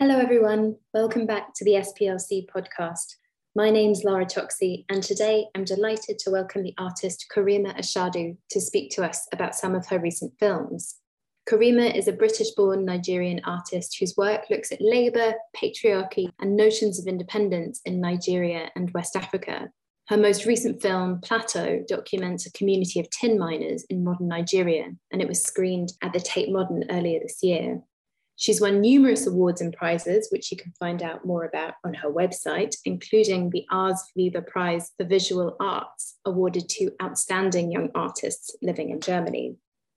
Hello, everyone. Welcome back to the SPRC podcast. My name's Lara Choksi, and today I'm delighted to welcome the artist Karimah Ashadu to speak to us about some of her recent films. Karimah is a British born Nigerian artist whose work looks at labour, patriarchy, and notions of independence in Nigeria and West Africa. Her most recent film, Plateau, documents a community of tin miners in modern Nigeria, and it was screened at the Tate Modern earlier this year. She's won numerous awards and prizes, which you can find out more about on her website, including the Ars Viva Prize for Visual Arts, awarded to outstanding young artists living in Germany.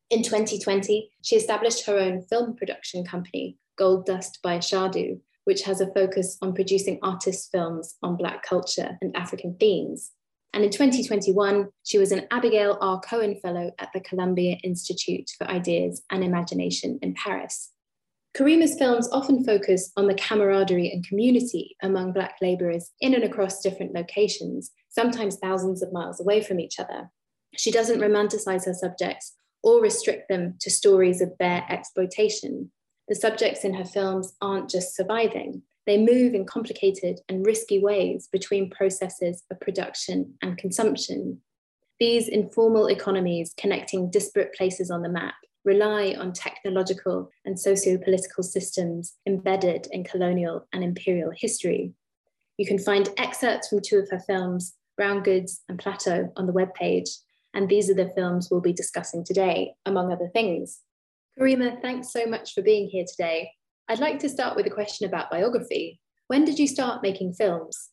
In 2020, she established her own film production company, Gold Dust by Ashadu, which has a focus on producing artist films on Black culture and African themes. And in 2021, she was an Abigail R. Cohen Fellow at the Columbia Institute for Ideas and Imagination in Paris. Karimah's films often focus on the camaraderie and community among Black labourers in and across different locations, sometimes thousands of miles away from each other. She doesn't romanticize her subjects or restrict them to stories of bare exploitation. The subjects in her films aren't just surviving, they move in complicated and risky ways between processes of production and consumption. These informal economies connecting disparate places on the map rely on technological and socio-political systems embedded in colonial and imperial history. You can find excerpts from two of her films, Brown Goods and Plateau, on the webpage, and these are the films we'll be discussing today, among other things. Karimah, thanks so much for being here today. I'd like to start with a question about biography. When did you start making films?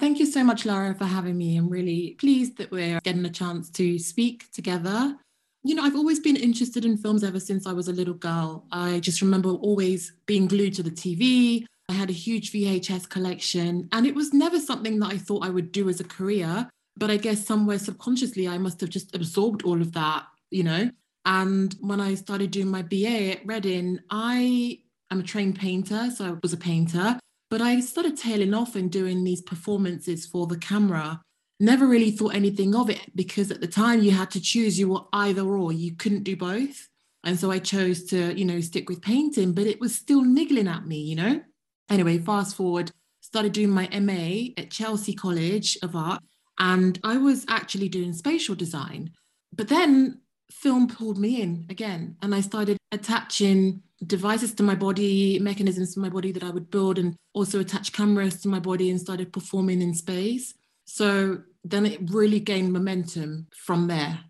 Thank you so much, Laura, for having me. I'm really pleased that we're getting a chance to speak together you know, I've always been interested in films ever since I was a little girl. I just remember always being glued to the TV. I had a huge VHS collection, and it was never something that I thought I would do as a career. But I guess somewhere subconsciously, I must have just absorbed all of that, you know. And when I started doing my BA at Reading, I am a trained painter, so I was a painter. But I started tailing off and doing these performances for the camera never really thought anything of it because at the time you had to choose you were either or you couldn't do both. And so i chose to you know stick with painting but it was still niggling at me you know? Anyway fast forward started doing my ma at chelsea college of art and i was actually doing spatial design. But then film pulled me in again and i started attaching devices to my body mechanisms to my body that i would build and also attach cameras to my body and started performing in space. So then it really gained momentum from there.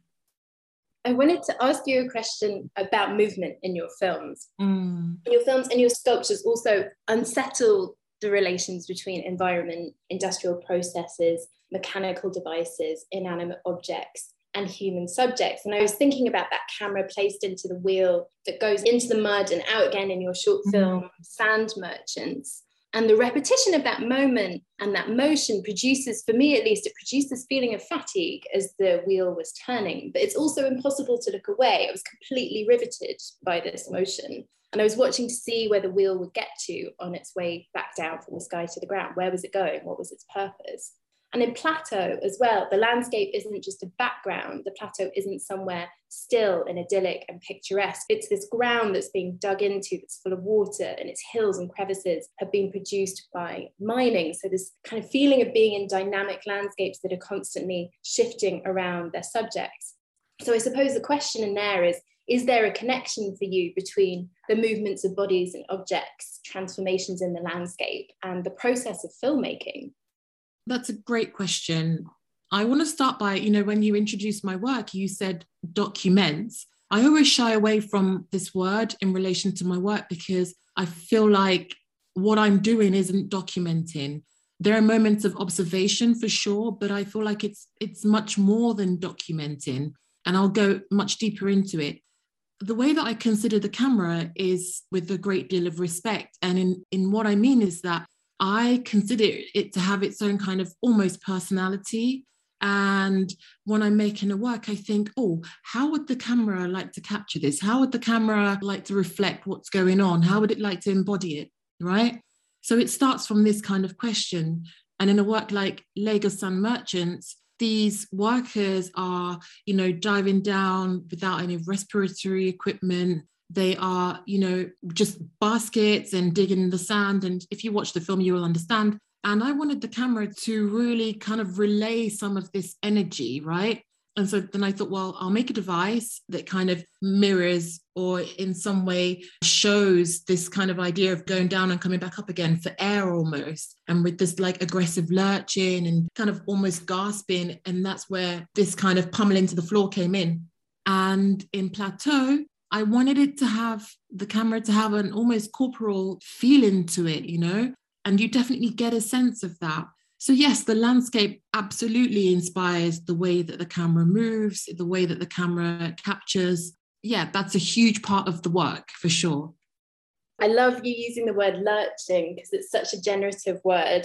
I wanted to ask you a question about movement in your films. Mm. Your films and your sculptures also unsettle the relations between environment, industrial processes, mechanical devices, inanimate objects, and human subjects. And I was thinking about that camera placed into the wheel that goes into the mud and out again in your short mm. film, mm. Sand Merchants. And the repetition of that moment and that motion produces, for me at least, it produced this feeling of fatigue as the wheel was turning. But it's also impossible to look away. I was completely riveted by this motion. And I was watching to see where the wheel would get to on its way back down from the sky to the ground. Where was it going? What was its purpose? And in plateau as well, the landscape isn't just a background. The plateau isn't somewhere still and idyllic and picturesque. It's this ground that's being dug into that's full of water, and its hills and crevices have been produced by mining. So, this kind of feeling of being in dynamic landscapes that are constantly shifting around their subjects. So, I suppose the question in there is is there a connection for you between the movements of bodies and objects, transformations in the landscape, and the process of filmmaking? That's a great question. I want to start by, you know, when you introduced my work, you said documents. I always shy away from this word in relation to my work because I feel like what I'm doing isn't documenting. There are moments of observation for sure, but I feel like it's it's much more than documenting. And I'll go much deeper into it. The way that I consider the camera is with a great deal of respect. And in, in what I mean is that I consider it to have its own kind of almost personality. And when I'm making a work, I think, oh, how would the camera like to capture this? How would the camera like to reflect what's going on? How would it like to embody it? Right. So it starts from this kind of question. And in a work like Lagos Sand Merchants, these workers are, you know, diving down without any respiratory equipment. They are, you know, just baskets and digging in the sand. And if you watch the film, you will understand. And I wanted the camera to really kind of relay some of this energy, right? And so then I thought, well, I'll make a device that kind of mirrors or in some way shows this kind of idea of going down and coming back up again for air almost. And with this like aggressive lurching and kind of almost gasping. And that's where this kind of pummeling to the floor came in. And in Plateau, I wanted it to have the camera to have an almost corporal feeling to it, you know? And you definitely get a sense of that. So, yes, the landscape absolutely inspires the way that the camera moves, the way that the camera captures. Yeah, that's a huge part of the work for sure. I love you using the word lurching because it's such a generative word.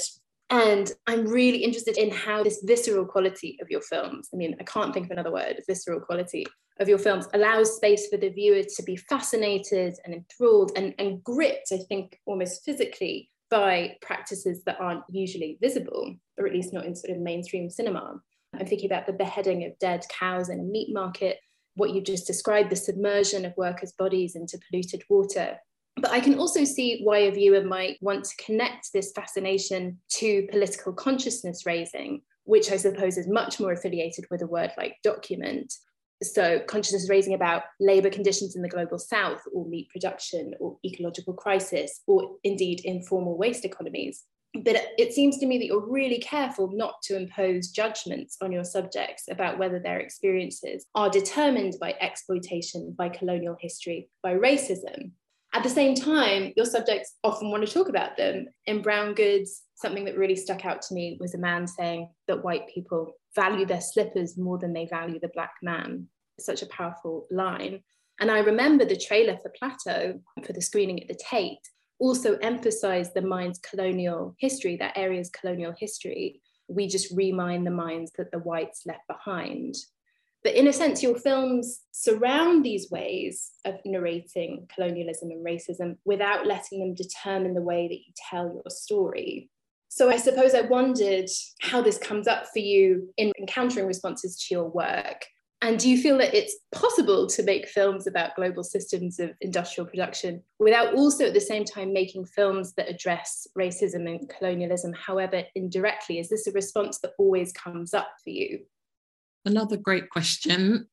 And I'm really interested in how this visceral quality of your films, I mean, I can't think of another word, visceral quality of your films allows space for the viewer to be fascinated and enthralled and, and gripped, I think, almost physically by practices that aren't usually visible, or at least not in sort of mainstream cinema. I'm thinking about the beheading of dead cows in a meat market, what you just described, the submersion of workers' bodies into polluted water. But I can also see why a viewer might want to connect this fascination to political consciousness raising, which I suppose is much more affiliated with a word like document, so consciousness raising about labour conditions in the global south or meat production or ecological crisis or indeed informal waste economies. But it seems to me that you're really careful not to impose judgments on your subjects about whether their experiences are determined by exploitation by colonial history by racism at the same time your subjects often want to talk about them in brown goods something that really stuck out to me was a man saying that white people value their slippers more than they value the black man such a powerful line. And I remember the trailer for Plateau for the screening at the Tate also emphasized the mine's colonial history, that area's colonial history. We just remind the mines that the whites left behind. But in a sense, your films surround these ways of narrating colonialism and racism without letting them determine the way that you tell your story. So I suppose I wondered how this comes up for you in encountering responses to your work and do you feel that it's possible to make films about global systems of industrial production without also at the same time making films that address racism and colonialism, however indirectly? Is this a response that always comes up for you? Another great question.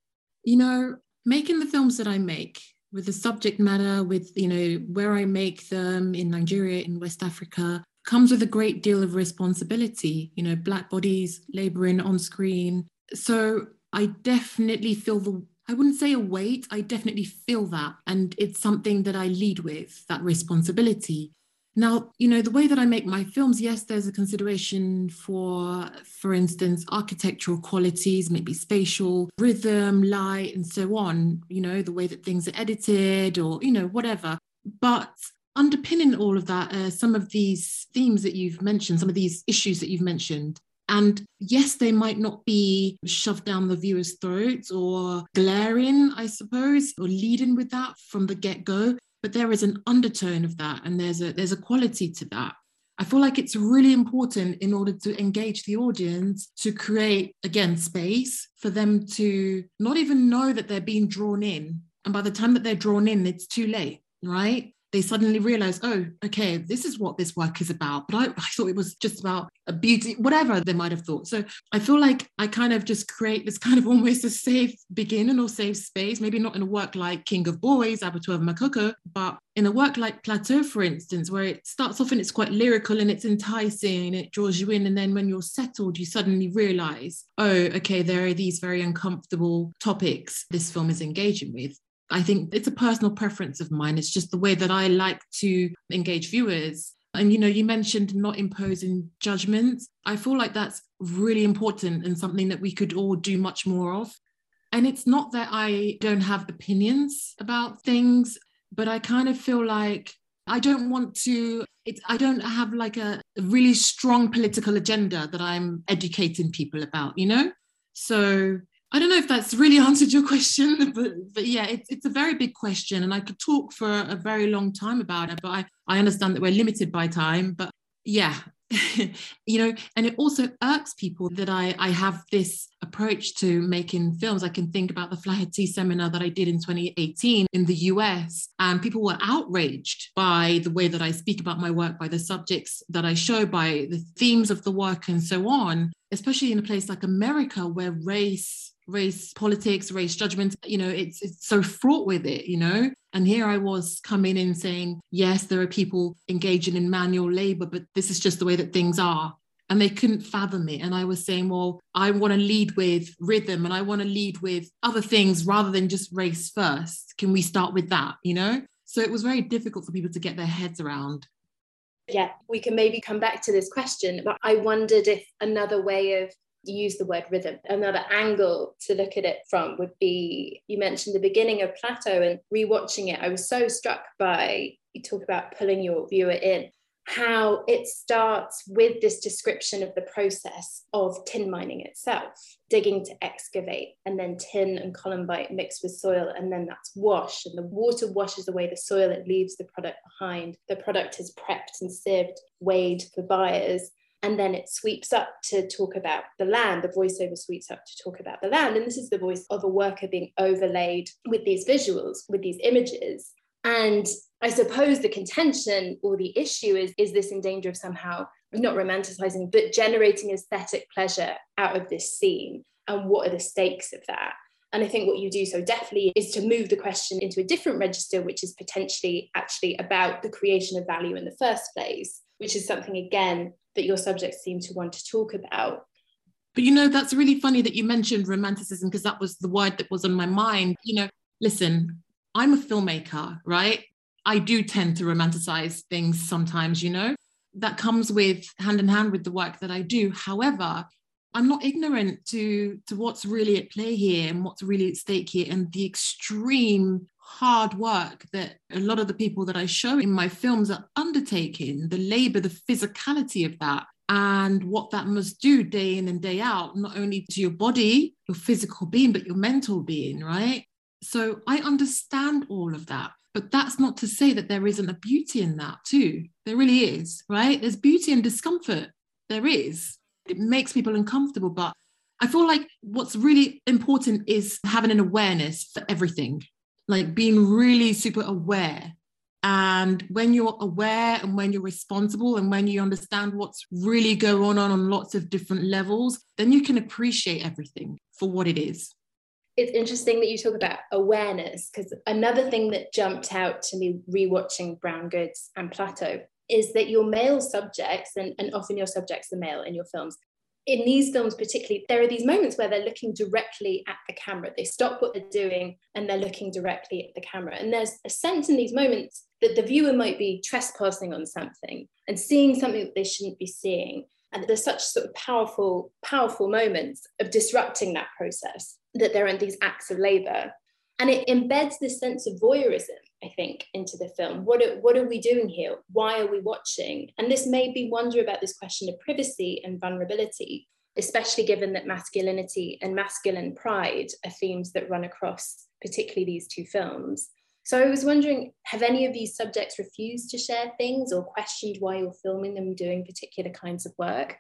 You know, making the films that I make with the subject matter, with, you know, where I make them in Nigeria, in West Africa, comes with a great deal of responsibility. You know, Black bodies laboring on screen. So I definitely feel the I wouldn't say a weight, I definitely feel that. And it's something that I lead with, that responsibility. Now, you know, the way that I make my films, yes, there's a consideration for, for instance, architectural qualities, maybe spatial, rhythm, light, and so on, you know, the way that things are edited or, you know, whatever. But underpinning all of that are some of these themes that you've mentioned, some of these issues that you've mentioned. And yes, they might not be shoved down the viewer's throats or glaring, I suppose, or leading with that from the get go, but there is an undertone of that and there's a, there's a quality to that. I feel like it's really important in order to engage the audience to create, again, space for them to not even know that they're being drawn in. And by the time that they're drawn in, it's too late, right? They suddenly realize, oh, okay, this is what this work is about. But I, I, thought it was just about a beauty, whatever they might have thought. So I feel like I kind of just create this kind of almost a safe beginning or safe space, maybe not in a work like King of Boys, Abattoir of Makoko, but in a work like Plateau, for instance, where it starts off and it's quite lyrical and it's enticing and it draws you in. And then when you're settled, you suddenly realize, oh, okay, there are these very uncomfortable topics this film is engaging with. I think it's a personal preference of mine. It's just the way that I like to engage viewers. And you know, you mentioned not imposing judgments. I feel like that's really important and something that we could all do much more of. And it's not that I don't have opinions about things, but I kind of feel like I don't want to, it, I don't have like a really strong political agenda that I'm educating people about, you know? So I don't know if that's really answered your question, but, but yeah, it's, it's a very big question. And I could talk for a very long time about it, but I, I understand that we're limited by time. But yeah, you know, and it also irks people that I, I have this approach to making films. I can think about the Flaherty seminar that I did in 2018 in the US, and people were outraged by the way that I speak about my work, by the subjects that I show, by the themes of the work, and so on, especially in a place like America where race race politics, race judgment, you know, it's it's so fraught with it, you know. And here I was coming in saying, yes, there are people engaging in manual labor, but this is just the way that things are. And they couldn't fathom it. And I was saying, well, I want to lead with rhythm and I want to lead with other things rather than just race first. Can we start with that? You know? So it was very difficult for people to get their heads around. Yeah, we can maybe come back to this question, but I wondered if another way of use the word rhythm. Another angle to look at it from would be you mentioned the beginning of Plateau and rewatching it. I was so struck by you talk about pulling your viewer in, how it starts with this description of the process of tin mining itself, digging to excavate, and then tin and columbite mixed with soil, and then that's washed, and the water washes away the soil, it leaves the product behind. The product is prepped and sieved, weighed for buyers, and then it sweeps up to talk about the land. The voiceover sweeps up to talk about the land. And this is the voice of a worker being overlaid with these visuals, with these images. And I suppose the contention or the issue is is this in danger of somehow not romanticizing, but generating aesthetic pleasure out of this scene? And what are the stakes of that? And I think what you do so definitely is to move the question into a different register, which is potentially actually about the creation of value in the first place, which is something, again, that your subjects seem to want to talk about. But you know, that's really funny that you mentioned romanticism because that was the word that was on my mind. You know, listen, I'm a filmmaker, right? I do tend to romanticize things sometimes, you know, that comes with hand in hand with the work that I do. However, I'm not ignorant to, to what's really at play here and what's really at stake here and the extreme hard work that a lot of the people that I show in my films are undertaking, the labor, the physicality of that, and what that must do day in and day out, not only to your body, your physical being, but your mental being, right? So I understand all of that. But that's not to say that there isn't a beauty in that too. There really is, right? There's beauty and discomfort. There is it makes people uncomfortable. But I feel like what's really important is having an awareness for everything, like being really super aware. And when you're aware and when you're responsible and when you understand what's really going on on lots of different levels, then you can appreciate everything for what it is. It's interesting that you talk about awareness because another thing that jumped out to me rewatching Brown Goods and Plateau is that your male subjects, and, and often your subjects are male in your films, in these films particularly there are these moments where they're looking directly at the camera. They stop what they're doing and they're looking directly at the camera. And there's a sense in these moments that the viewer might be trespassing on something and seeing something that they shouldn't be seeing. And there's such sort of powerful powerful moments of disrupting that process that there are these acts of labor and it embeds this sense of voyeurism I think, into the film. What are, what are we doing here? Why are we watching? And this made me wonder about this question of privacy and vulnerability, especially given that masculinity and masculine pride are themes that run across particularly these two films. So I was wondering, have any of these subjects refused to share things or questioned why you're filming them doing particular kinds of work?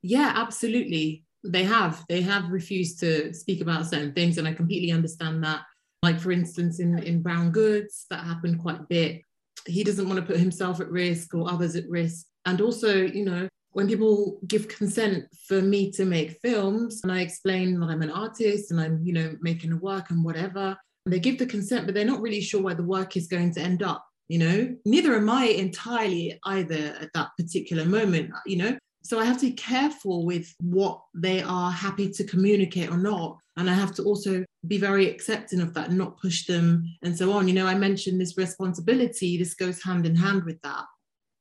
Yeah, absolutely. They have. They have refused to speak about certain things, and I completely understand that. Like, for instance, in, in Brown Goods, that happened quite a bit. He doesn't want to put himself at risk or others at risk. And also, you know, when people give consent for me to make films and I explain that I'm an artist and I'm, you know, making a work and whatever, they give the consent, but they're not really sure where the work is going to end up, you know, neither am I entirely either at that particular moment, you know. So I have to be careful with what they are happy to communicate or not. And I have to also be very accepting of that, not push them and so on. You know, I mentioned this responsibility, this goes hand in hand with that.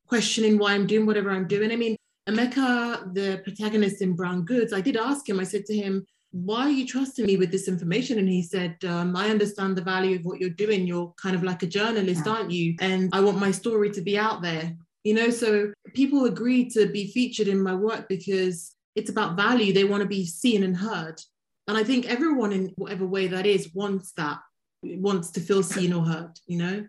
Questioning why I'm doing whatever I'm doing. I mean, Emeka, the protagonist in Brown Goods, I did ask him, I said to him, why are you trusting me with this information? And he said, um, I understand the value of what you're doing. You're kind of like a journalist, aren't you? And I want my story to be out there. You know, so people agree to be featured in my work because it's about value. They want to be seen and heard. And I think everyone, in whatever way that is, wants that, wants to feel seen or heard, you know?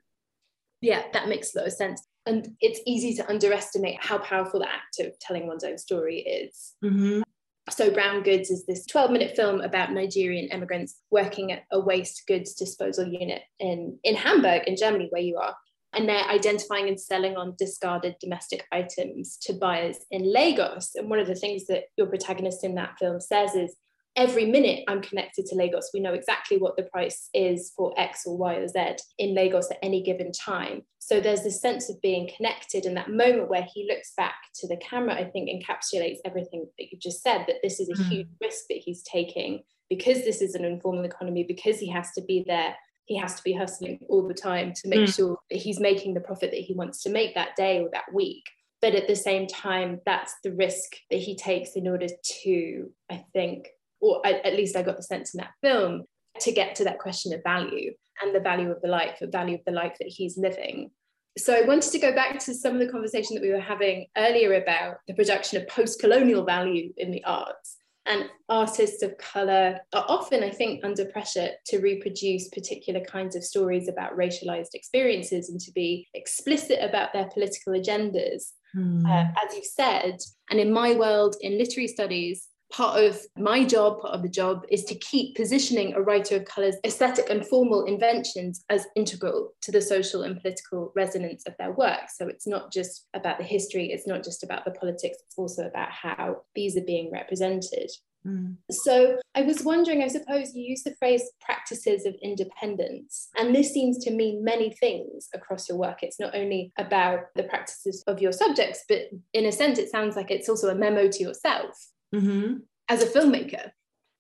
Yeah, that makes a lot of sense. And it's easy to underestimate how powerful the act of telling one's own story is. Mm-hmm. So, Brown Goods is this 12 minute film about Nigerian immigrants working at a waste goods disposal unit in, in Hamburg, in Germany, where you are. And they're identifying and selling on discarded domestic items to buyers in Lagos. And one of the things that your protagonist in that film says is every minute I'm connected to Lagos, we know exactly what the price is for X or Y or Z in Lagos at any given time. So there's this sense of being connected, and that moment where he looks back to the camera, I think encapsulates everything that you just said that this is a mm. huge risk that he's taking because this is an informal economy, because he has to be there. He has to be hustling all the time to make mm. sure that he's making the profit that he wants to make that day or that week but at the same time that's the risk that he takes in order to i think or at least I got the sense in that film, to get to that question of value and the value of the life, the value of the life that he's living. So I wanted to go back to some of the conversation that we were having earlier about the production of post-colonial value in the arts. And artists of colour are often, I think, under pressure to reproduce particular kinds of stories about racialized experiences and to be explicit about their political agendas. Mm. Uh, as you've said, and in my world, in literary studies, part of my job, part of the job, is to keep positioning a writer of colour's aesthetic and formal inventions as integral to the social and political resonance of their work. So it's not just about the history, it's not just about the politics, it's also about how these are being represented. Mm. So I was wondering, I suppose you use the phrase practices of independence, and this seems to mean many things across your work. It's not only about the practices of your subjects, but in a sense, it sounds like it's also a memo to yourself mm-hmm. as a filmmaker.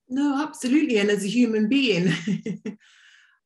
No, absolutely. And as a human being,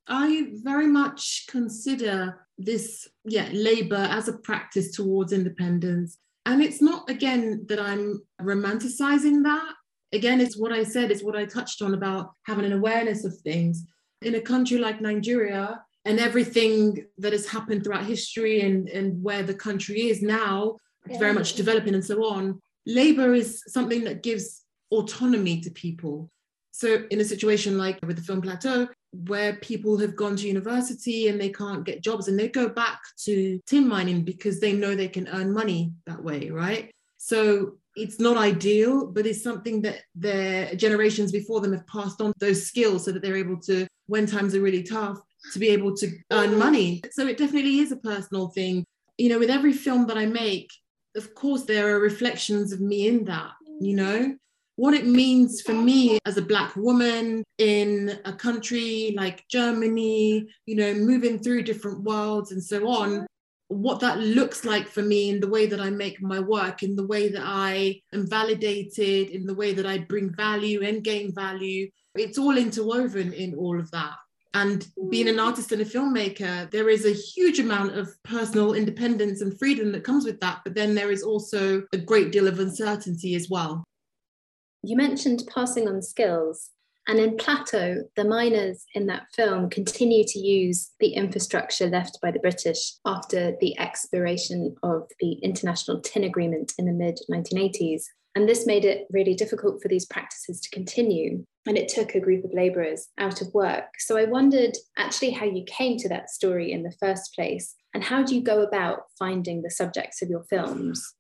I very much consider this, yeah, labor as a practice towards independence. And it's not, again, that I'm romanticizing that. Again, it's what I said, it's what I touched on about having an awareness of things. In a country like Nigeria, and everything that has happened throughout history and, and where the country is now, yeah. very much developing and so on, labor is something that gives autonomy to people. So, in a situation like with the Film Plateau, where people have gone to university and they can't get jobs and they go back to tin mining because they know they can earn money that way, right? So, it's not ideal, but it's something that their generations before them have passed on those skills so that they're able to, when times are really tough, to be able to earn money. So, it definitely is a personal thing. You know, with every film that I make, of course, there are reflections of me in that, you know? What it means for me as a Black woman in a country like Germany, you know, moving through different worlds and so on, what that looks like for me in the way that I make my work, in the way that I am validated, in the way that I bring value and gain value. It's all interwoven in all of that. And being an artist and a filmmaker, there is a huge amount of personal independence and freedom that comes with that. But then there is also a great deal of uncertainty as well. You mentioned passing on skills. And in Plateau, the miners in that film continue to use the infrastructure left by the British after the expiration of the International Tin Agreement in the mid 1980s. And this made it really difficult for these practices to continue. And it took a group of labourers out of work. So I wondered actually how you came to that story in the first place. And how do you go about finding the subjects of your films?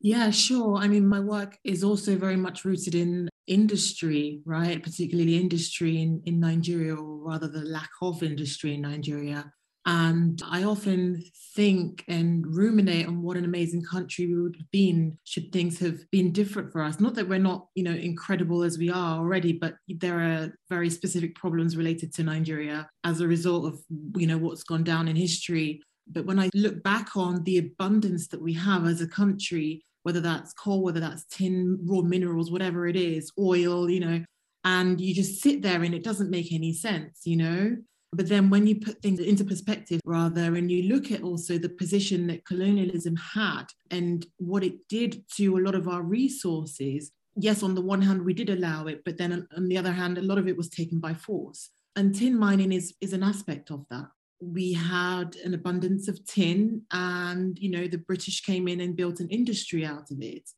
Yeah, sure. I mean, my work is also very much rooted in industry, right? Particularly industry in, in Nigeria, or rather the lack of industry in Nigeria. And I often think and ruminate on what an amazing country we would have been should things have been different for us. Not that we're not, you know, incredible as we are already, but there are very specific problems related to Nigeria as a result of, you know, what's gone down in history. But when I look back on the abundance that we have as a country, whether that's coal, whether that's tin, raw minerals, whatever it is, oil, you know, and you just sit there and it doesn't make any sense, you know? But then when you put things into perspective, rather, and you look at also the position that colonialism had and what it did to a lot of our resources, yes, on the one hand, we did allow it, but then on the other hand, a lot of it was taken by force. And tin mining is, is an aspect of that. We had an abundance of tin, and you know, the British came in and built an industry out of it.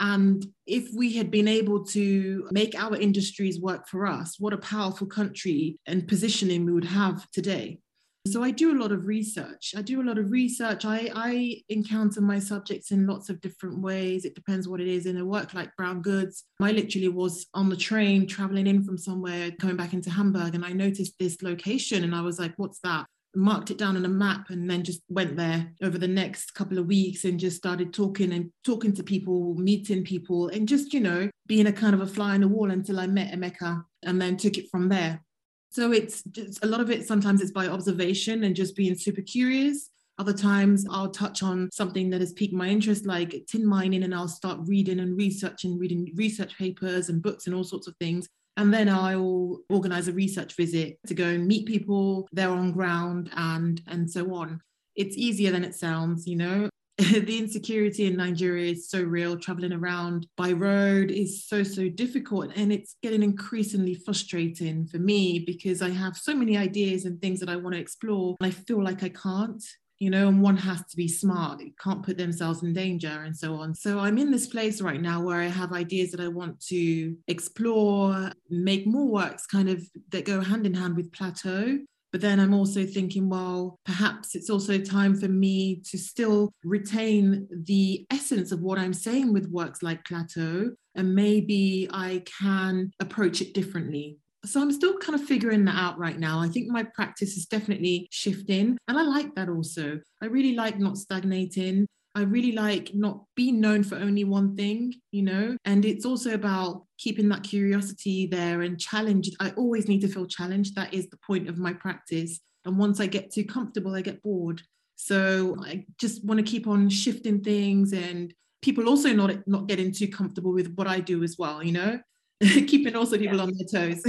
And if we had been able to make our industries work for us, what a powerful country and positioning we would have today. So I do a lot of research. I do a lot of research. I, I encounter my subjects in lots of different ways. It depends what it is. In a work like Brown Goods, I literally was on the train traveling in from somewhere, coming back into Hamburg, and I noticed this location and I was like, what's that? Marked it down on a map and then just went there over the next couple of weeks and just started talking and talking to people, meeting people, and just, you know, being a kind of a fly on the wall until I met Emeka and then took it from there. So it's just, a lot of it sometimes it's by observation and just being super curious. Other times I'll touch on something that has piqued my interest, like tin mining, and I'll start reading and researching, reading research papers and books and all sorts of things. And then I'll organize a research visit to go and meet people there on ground and and so on. It's easier than it sounds, you know. the insecurity in Nigeria is so real. Traveling around by road is so, so difficult. And it's getting increasingly frustrating for me because I have so many ideas and things that I want to explore. And I feel like I can't, you know, and one has to be smart. It can't put themselves in danger and so on. So I'm in this place right now where I have ideas that I want to explore, make more works kind of that go hand in hand with plateau but then I'm also thinking, well, perhaps it's also time for me to still retain the essence of what I'm saying with works like Plateau, and maybe I can approach it differently. So I'm still kind of figuring that out right now. I think my practice is definitely shifting, and I like that also. I really like not stagnating. I really like not being known for only one thing, you know, and it's also about keeping that curiosity there and challenge. I always need to feel challenged. That is the point of my practice. And once I get too comfortable, I get bored. So I just want to keep on shifting things and people also not not getting too comfortable with what I do as well, you know. keeping also people yeah. on their toes.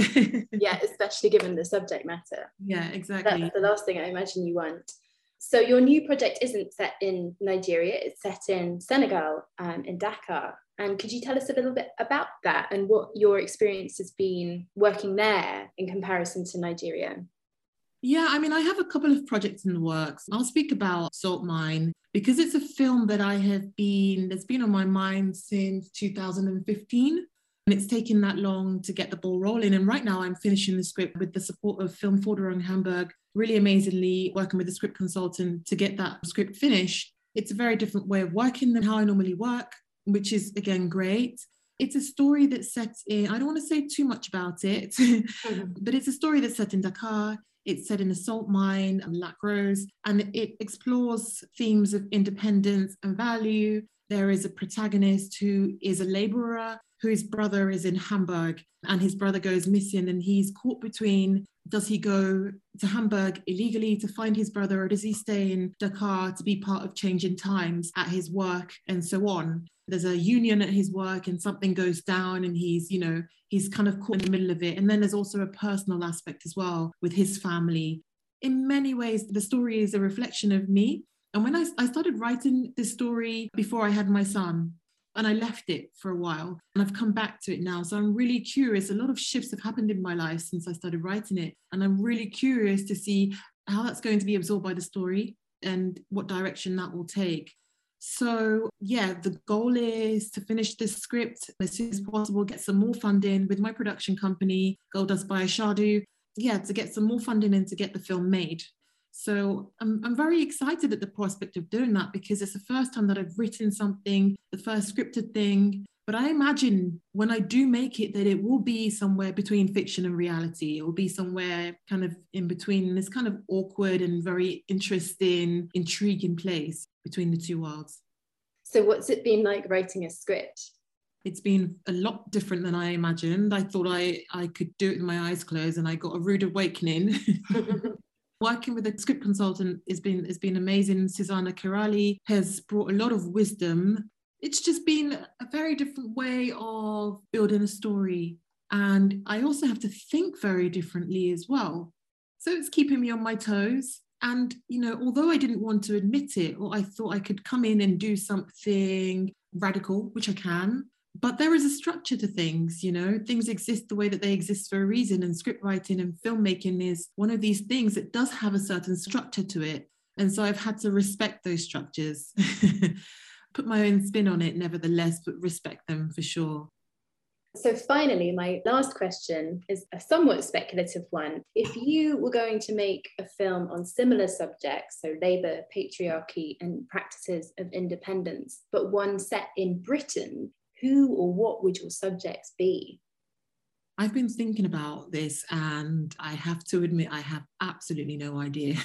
yeah, especially given the subject matter. Yeah, exactly. That's the last thing I imagine you want. So your new project isn't set in Nigeria, it's set in Senegal, um, in Dakar. And could you tell us a little bit about that and what your experience has been working there in comparison to Nigeria? Yeah, I mean, I have a couple of projects in the works. I'll speak about Salt Mine because it's a film that I have been, that's been on my mind since 2015. And it's taken that long to get the ball rolling. And right now I'm finishing the script with the support of Filmförderung Hamburg, really amazingly working with the script consultant to get that script finished. It's a very different way of working than how I normally work, which is again great. It's a story that's set in, I don't want to say too much about it, mm-hmm. but it's a story that's set in Dakar. It's set in a salt mine, Lac Rose, and it explores themes of independence and value. There is a protagonist who is a laborer whose brother is in Hamburg and his brother goes missing and he's caught between does he go to Hamburg illegally to find his brother or does he stay in Dakar to be part of changing times at his work and so on? There's a union at his work and something goes down and he's, you know, he's kind of caught in the middle of it. And then there's also a personal aspect as well with his family. In many ways, the story is a reflection of me. And when I, I started writing this story before I had my son, and I left it for a while and I've come back to it now. So I'm really curious. A lot of shifts have happened in my life since I started writing it. And I'm really curious to see how that's going to be absorbed by the story and what direction that will take. So, yeah, the goal is to finish this script as soon as possible, get some more funding with my production company, Goldust by Ashadu. Yeah, to get some more funding and to get the film made. So I'm, I'm very excited at the prospect of doing that because it's the first time that I've written something, the first scripted thing. But I imagine when I do make it that it will be somewhere between fiction and reality. It will be somewhere kind of in between this kind of awkward and very interesting, intriguing place between the two worlds. So, what's it been like writing a script? It's been a lot different than I imagined. I thought I, I could do it with my eyes closed, and I got a rude awakening. Working with a script consultant has been has been amazing. Susanna Kirali has brought a lot of wisdom. It's just been a very different way of building a story. And I also have to think very differently as well. So it's keeping me on my toes. And, you know, although I didn't want to admit it, or I thought I could come in and do something radical, which I can, but there is a structure to things you know? Things exist the way that they exist for a reason and script writing and filmmaking is one of these things that does have a certain structure to it and so i've had to respect those structures. Put my own spin on it nevertheless but respect them for sure. So, finally, my last question is a somewhat speculative one. If you were going to make a film on similar subjects, so labour, patriarchy, and practices of independence, but one set in Britain, who or what would your subjects be? I've been thinking about this and I have to admit, I have absolutely no idea.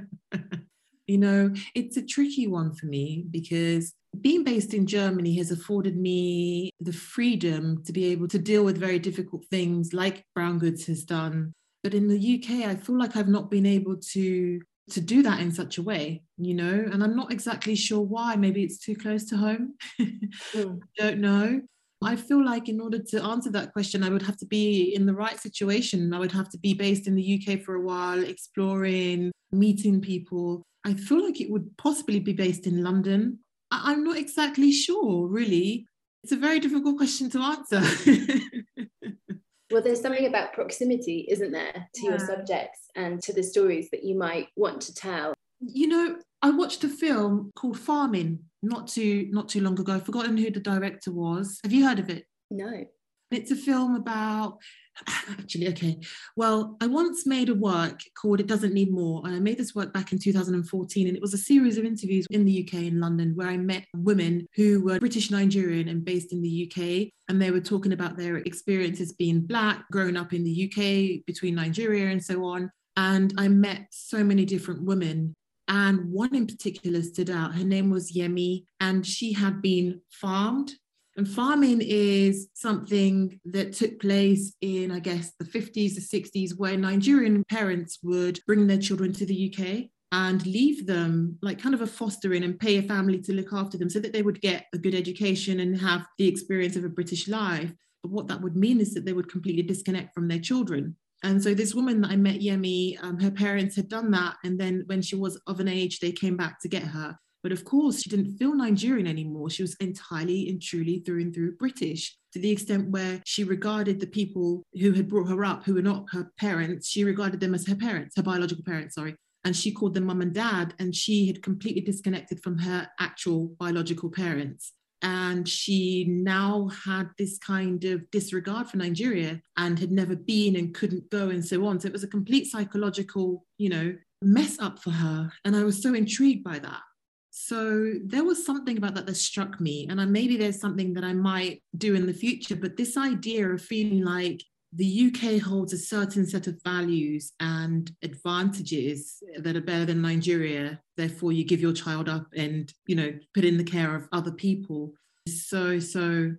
you know, it's a tricky one for me because being based in Germany has afforded me the freedom to be able to deal with very difficult things like Brown Goods has done. But in the UK, I feel like I've not been able to to do that in such a way, you know, and I'm not exactly sure why. Maybe it's too close to home. mm. Don't know. I feel like in order to answer that question, I would have to be in the right situation. I would have to be based in the UK for a while, exploring, meeting people. I feel like it would possibly be based in London I'm not exactly sure, really. It's a very difficult question to answer. well, there's something about proximity, isn't there, to yeah. your subjects and to the stories that you might want to tell. You know, I watched a film called Farming not too not too long ago. I've forgotten who the director was. Have you heard of it? No. It's a film about actually okay well i once made a work called it doesn't need more and i made this work back in 2014 and it was a series of interviews in the uk in london where i met women who were british nigerian and based in the uk and they were talking about their experiences being black growing up in the uk between nigeria and so on and i met so many different women and one in particular stood out. Her name was Yemi, and she had been farmed and farming is something that took place in, I guess, the 50s, the 60s, where Nigerian parents would bring their children to the UK and leave them like kind of a fostering and pay a family to look after them so that they would get a good education and have the experience of a British life. But what that would mean is that they would completely disconnect from their children. And so this woman that I met, Yemi, um, her parents had done that. And then when she was of an age, they came back to get her. But of course, she didn't feel Nigerian anymore. She was entirely and truly through and through British to the extent where she regarded the people who had brought her up, who were not her parents, she regarded them as her parents, her biological parents, sorry. And she called them mum and dad. And she had completely disconnected from her actual biological parents. And she now had this kind of disregard for Nigeria and had never been and couldn't go and so on. So it was a complete psychological, you know, mess up for her. And I was so intrigued by that. So there was something about that that struck me. And maybe there's something that I might do in the future, but this idea of feeling like the UK holds a certain set of values and advantages that are better than Nigeria. Therefore, you give your child up and, you know, put in the care of other people. Is so, so,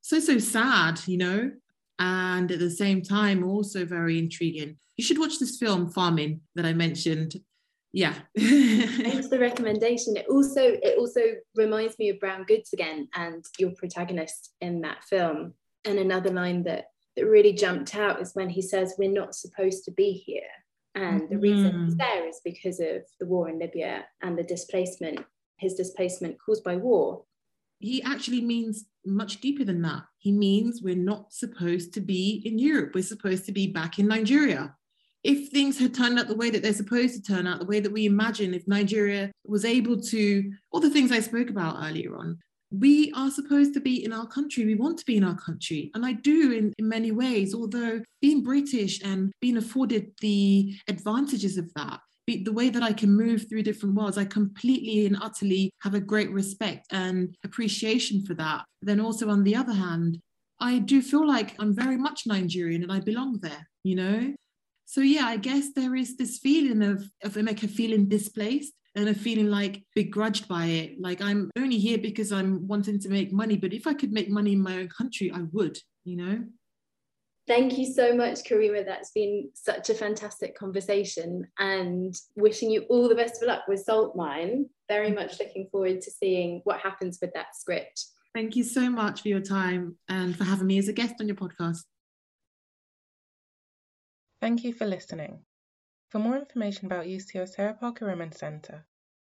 so, so sad, you know, and at the same time, also very intriguing. You should watch this film, Farming, that I mentioned yeah. Thanks for the recommendation. It also it also reminds me of brown goods again and your protagonist in that film. And another line that that really jumped out is when he says we're not supposed to be here. And the reason he's mm. there is because of the war in libya and the displacement his displacement caused by war. He actually means much deeper than that. He means we're not supposed to be in europe. We're supposed to be back in nigeria if things had turned out the way that they're supposed to turn out, the way that we imagine, if Nigeria was able to, all the things I spoke about earlier on, we are supposed to be in our country. We want to be in our country. And I do in, in many ways, although being British and being afforded the advantages of that, the way that I can move through different worlds, I completely and utterly have a great respect and appreciation for that. Then also, on the other hand, I do feel like I'm very much Nigerian and I belong there, you know? So yeah, I guess there is this feeling of of Emeka feeling displaced and a feeling like begrudged by it. Like I'm only here because I'm wanting to make money, but if I could make money in my own country, I would, you know. Thank you so much, Karimah. That's been such a fantastic conversation and wishing you all the best of luck with Salt Mine. Very much looking forward to seeing what happens with that script. Thank you so much for your time and for having me as a guest on your podcast. Thank you for listening. For more information about UCL Sarah Parker Remond Centre,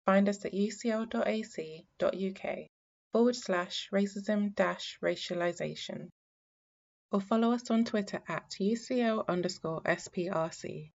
find us at ucl.ac.uk forward slash racism dash racialisation or follow us on Twitter at UCL underscore SPRC.